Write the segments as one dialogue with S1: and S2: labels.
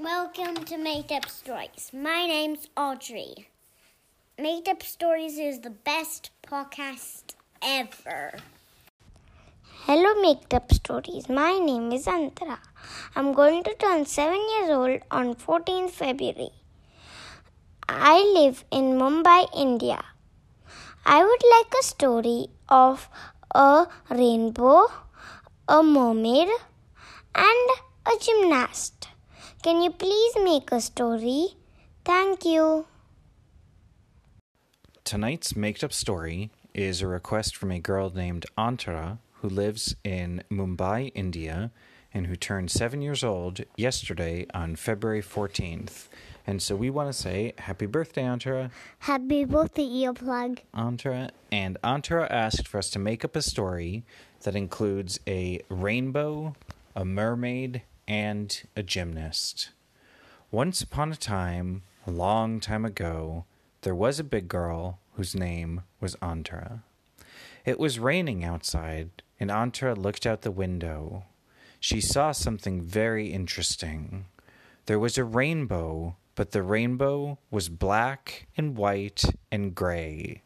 S1: Welcome to Made Up Stories. My name's Audrey. Made Up Stories is the best podcast ever.
S2: Hello, Made Up Stories. My name is Antara. I'm going to turn 7 years old on 14th February. I live in Mumbai, India. I would like a story of a rainbow, a mermaid, and a gymnast. Can you please make a story? Thank you.
S3: Tonight's made up story is a request from a girl named Antara who lives in Mumbai, India, and who turned seven years old yesterday on February 14th. And so we want to say happy birthday, Antara.
S1: Happy birthday, earplug.
S3: Antara. And Antara asked for us to make up a story that includes a rainbow, a mermaid, and a gymnast. Once upon a time, a long time ago, there was a big girl whose name was Antara. It was raining outside, and Antara looked out the window. She saw something very interesting. There was a rainbow, but the rainbow was black and white and gray.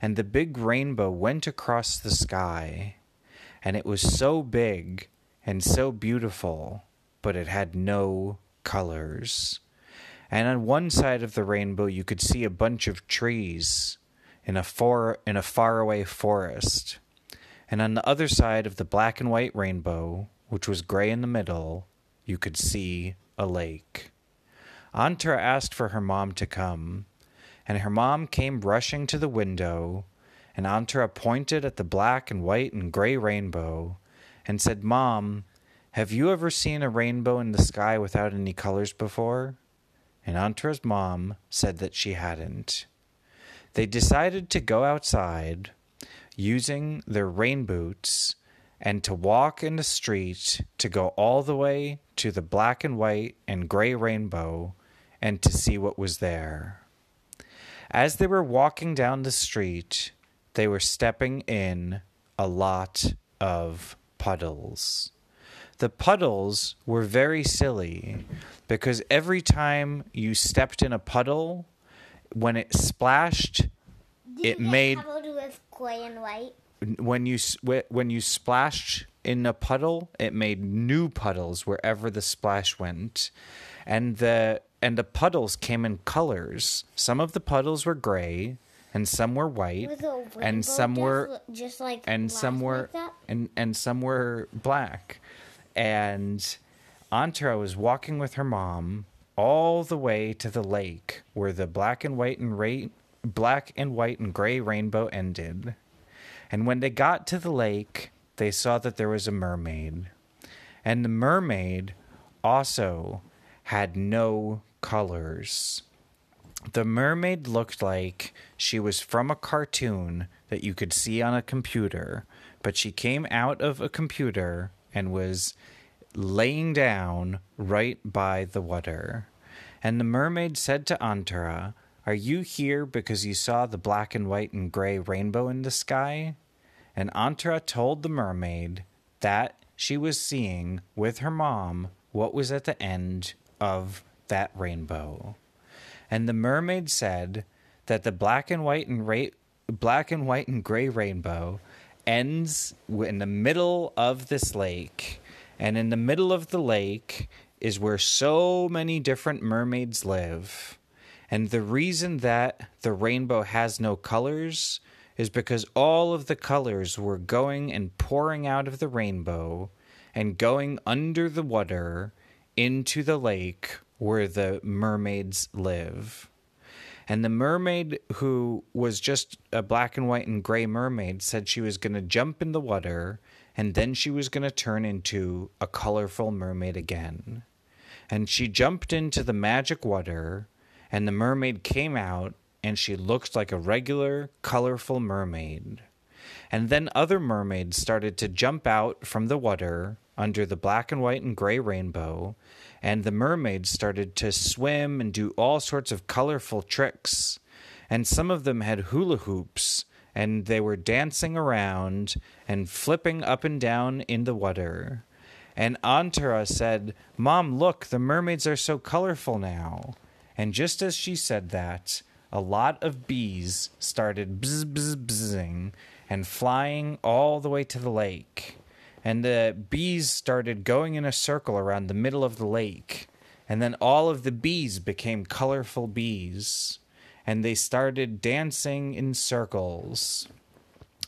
S3: And the big rainbow went across the sky, and it was so big and so beautiful, but it had no colors. And on one side of the rainbow, you could see a bunch of trees in a for in a faraway forest. And on the other side of the black and white rainbow, which was gray in the middle, you could see a lake. Antara asked for her mom to come, and her mom came rushing to the window, and Antara pointed at the black and white and gray rainbow and said, Mom, have you ever seen a rainbow in the sky without any colors before? And Antara's mom said that she hadn't. They decided to go outside using their rain boots and to walk in the street to go all the way to the black and white and gray rainbow and to see what was there. As they were walking down the street, they were stepping in a lot of puddles. The puddles were very silly because every time you stepped in a puddle, when it splashed, it made
S1: with gray and white.
S3: when you when you splashed in a puddle, it made new puddles wherever the splash went, and the and the puddles came in colors. Some of the puddles were gray, and some were white,
S1: With a rainbow
S3: and some were
S1: just, just like
S3: and some were
S1: like
S3: and and some were black. And Antara was walking with her mom all the way to the lake where the black and white and ra- black and white and gray rainbow ended. And when they got to the lake, they saw that there was a mermaid. And the mermaid also had no colors. The mermaid looked like she was from a cartoon that you could see on a computer, but she came out of a computer and was laying down right by the water. And the mermaid said to Antara, Are you here because you saw the black and white and gray rainbow in the sky? And Antara told the mermaid that she was seeing with her mom what was at the end of that rainbow. And the mermaid said that the black and white and ra- black and white and gray rainbow ends in the middle of this lake, and in the middle of the lake is where so many different mermaids live. And the reason that the rainbow has no colors is because all of the colors were going and pouring out of the rainbow and going under the water into the lake where the mermaids live. And the mermaid, who was just a black and white and gray mermaid, said she was going to jump in the water and then she was going to turn into a colorful mermaid again. And she jumped into the magic water, and the mermaid came out and she looked like a regular, colorful mermaid. And then other mermaids started to jump out from the water under the black and white and gray rainbow, and the mermaids started to swim and do all sorts of colorful tricks. And some of them had hula hoops, and they were dancing around and flipping up and down in the water. And Antara said, Mom, look, the mermaids are so colorful now. And just as she said that, a lot of bees started bzz, bzz, bzzing and flying all the way to the lake. And the bees started going in a circle around the middle of the lake. And then all of the bees became colorful bees. And they started dancing in circles.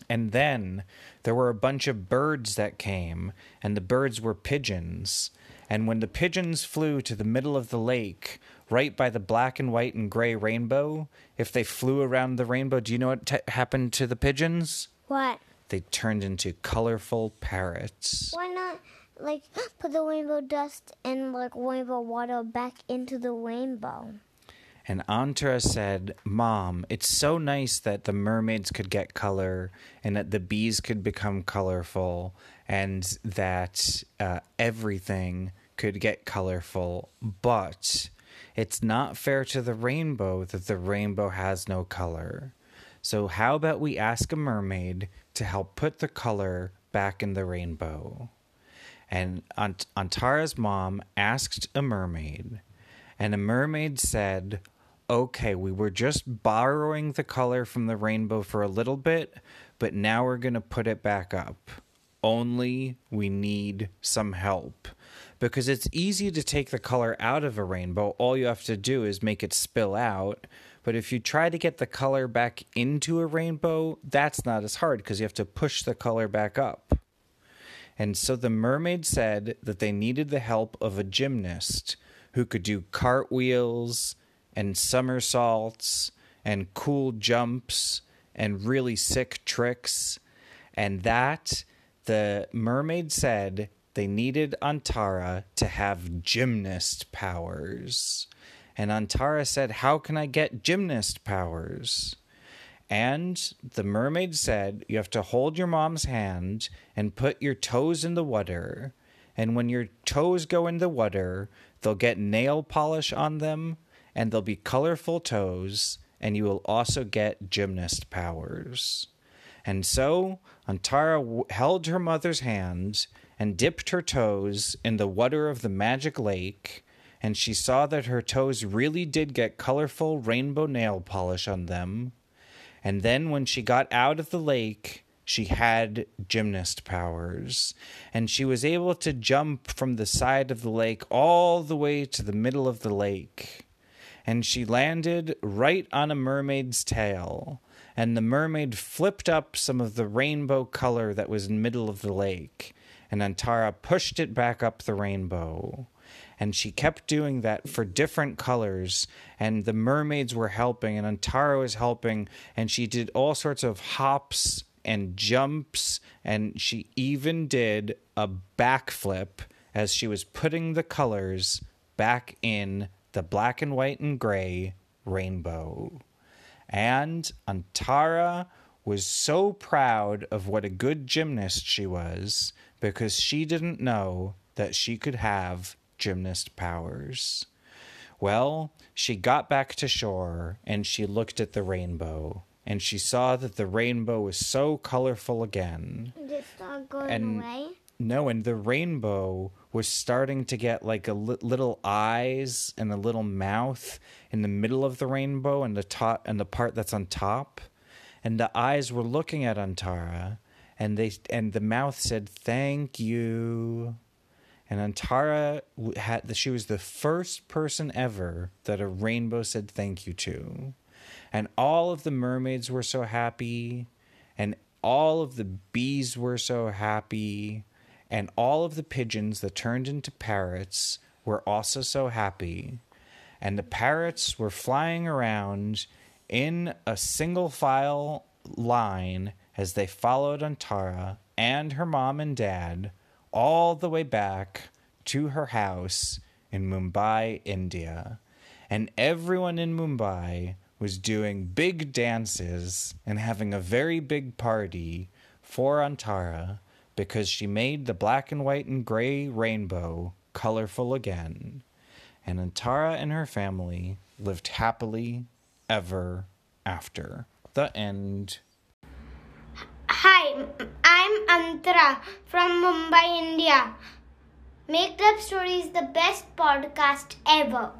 S3: And then there were a bunch of birds that came, and the birds were pigeons. And when the pigeons flew to the middle of the lake, right by the black and white and gray rainbow, if they flew around the rainbow, do you know what t- happened to the pigeons?
S2: What?
S3: They turned into colorful parrots.
S2: Why not, like, put the rainbow dust and, like, rainbow water back into the rainbow?
S3: And Antara said, Mom, it's so nice that the mermaids could get color and that the bees could become colorful and that uh, everything could get colorful. But it's not fair to the rainbow that the rainbow has no color. So, how about we ask a mermaid to help put the color back in the rainbow? And Ant- Antara's mom asked a mermaid, and a mermaid said, okay, we were just borrowing the color from the rainbow for a little bit, but now we're going to put it back up. Only we need some help. Because it's easy to take the color out of a rainbow. All you have to do is make it spill out. But if you try to get the color back into a rainbow, that's not as hard because you have to push the color back up. And so the mermaid said that they needed the help of a gymnast who could do cartwheels and somersaults and cool jumps and really sick tricks. And that the mermaid said they needed Antara to have gymnast powers. And Antara said, How can I get gymnast powers? And the mermaid said, You have to hold your mom's hand and put your toes in the water. And when your toes go in the water, they'll get nail polish on them and they'll be colorful toes, and you will also get gymnast powers. And so Antara w- held her mother's hand and dipped her toes in the water of the magic lake, and she saw that her toes really did get colorful rainbow nail polish on them. And then when she got out of the lake, she had gymnast powers, and she was able to jump from the side of the lake all the way to the middle of the lake and she landed right on a mermaid's tail. And the mermaid flipped up some of the rainbow color that was in the middle of the lake, and Antara pushed it back up the rainbow. And she kept doing that for different colors, and the mermaids were helping, and Antara was helping, and she did all sorts of hops and jumps, and she even did a backflip as she was putting the colors back in the black and white and gray rainbow. And Antara was so proud of what a good gymnast she was because she didn't know that she could have gymnast powers. Well, she got back to shore and she looked at the rainbow and she saw that the rainbow was so colorful again.
S2: Did it start going
S3: And-
S2: away?
S3: No, and the rainbow was starting to get like a li- little eyes and a little mouth in the middle of the rainbow and the top and the part that's on top. And the eyes were looking at Antara and they and the mouth said thank you. And Antara had she was the first person ever that a rainbow said thank you to. And all of the mermaids were so happy and all of the bees were so happy and all of the pigeons that turned into parrots were also so happy. And the parrots were flying around in a single file line as they followed Antara and her mom and dad all the way back to her house in Mumbai, India. And everyone in Mumbai was doing big dances and having a very big party for Antara because she made the black and white and gray rainbow colorful again. And Antara and her family lived happily ever after. The end.
S2: Hi, I'm Antara from Mumbai, India. Make Up Stories the best podcast ever.